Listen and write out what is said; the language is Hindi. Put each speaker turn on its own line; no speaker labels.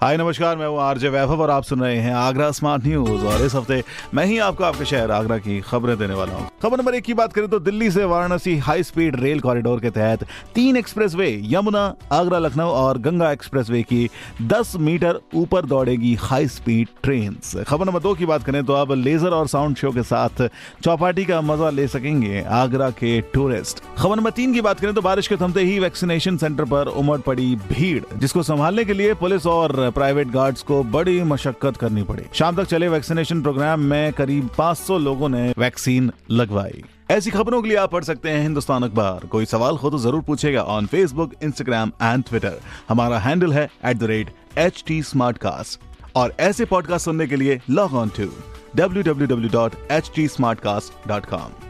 हाय, नमस्कार, मैं हूँ आरजे वैभव और आप सुन रहे हैं आगरा स्मार्ट न्यूज़। और इस हफ़्ते मैं ही आपको आपके शहर आगरा की खबरें देने वाला हूँ। खबर नंबर एक की बात करें तो दिल्ली से Varanasi high speed rail corridor के तहत तीन एक्सप्रेसवे, यमुना, आगरा, लखनऊ और गंगा एक्सप्रेसवे की 10 मीटर ऊपर दौड़ेगी हाई स्पीड ट्रेन खबर नंबर दो की बात करें तो अब लेजर और साउंड शो के साथ चौपाटी का मज़ा ले सकेंगे आगरा के टूरिस्ट। खबर नंबर तीन की बात करें तो बारिश के थमते ही वैक्सीनेशन सेंटर पर उमड़ पड़ी भीड़, जिसको संभालने के लिए पुलिस और प्राइवेट गार्ड्स को बड़ी मशक्कत करनी पड़ी। शाम तक चले वैक्सीनेशन प्रोग्राम में करीब 500 लोगों ने वैक्सीन लगवाई। ऐसी खबरों के लिए आप पढ़ सकते हैं हिंदुस्तान अखबार। कोई सवाल हो तो ज़रूर पूछेगा on Facebook Instagram and Twitter हमारा हैंडल है एट एच टी और ऐसे पॉडकास्ट सुनने के लिए लॉग ऑन टू www.htsmartcast.com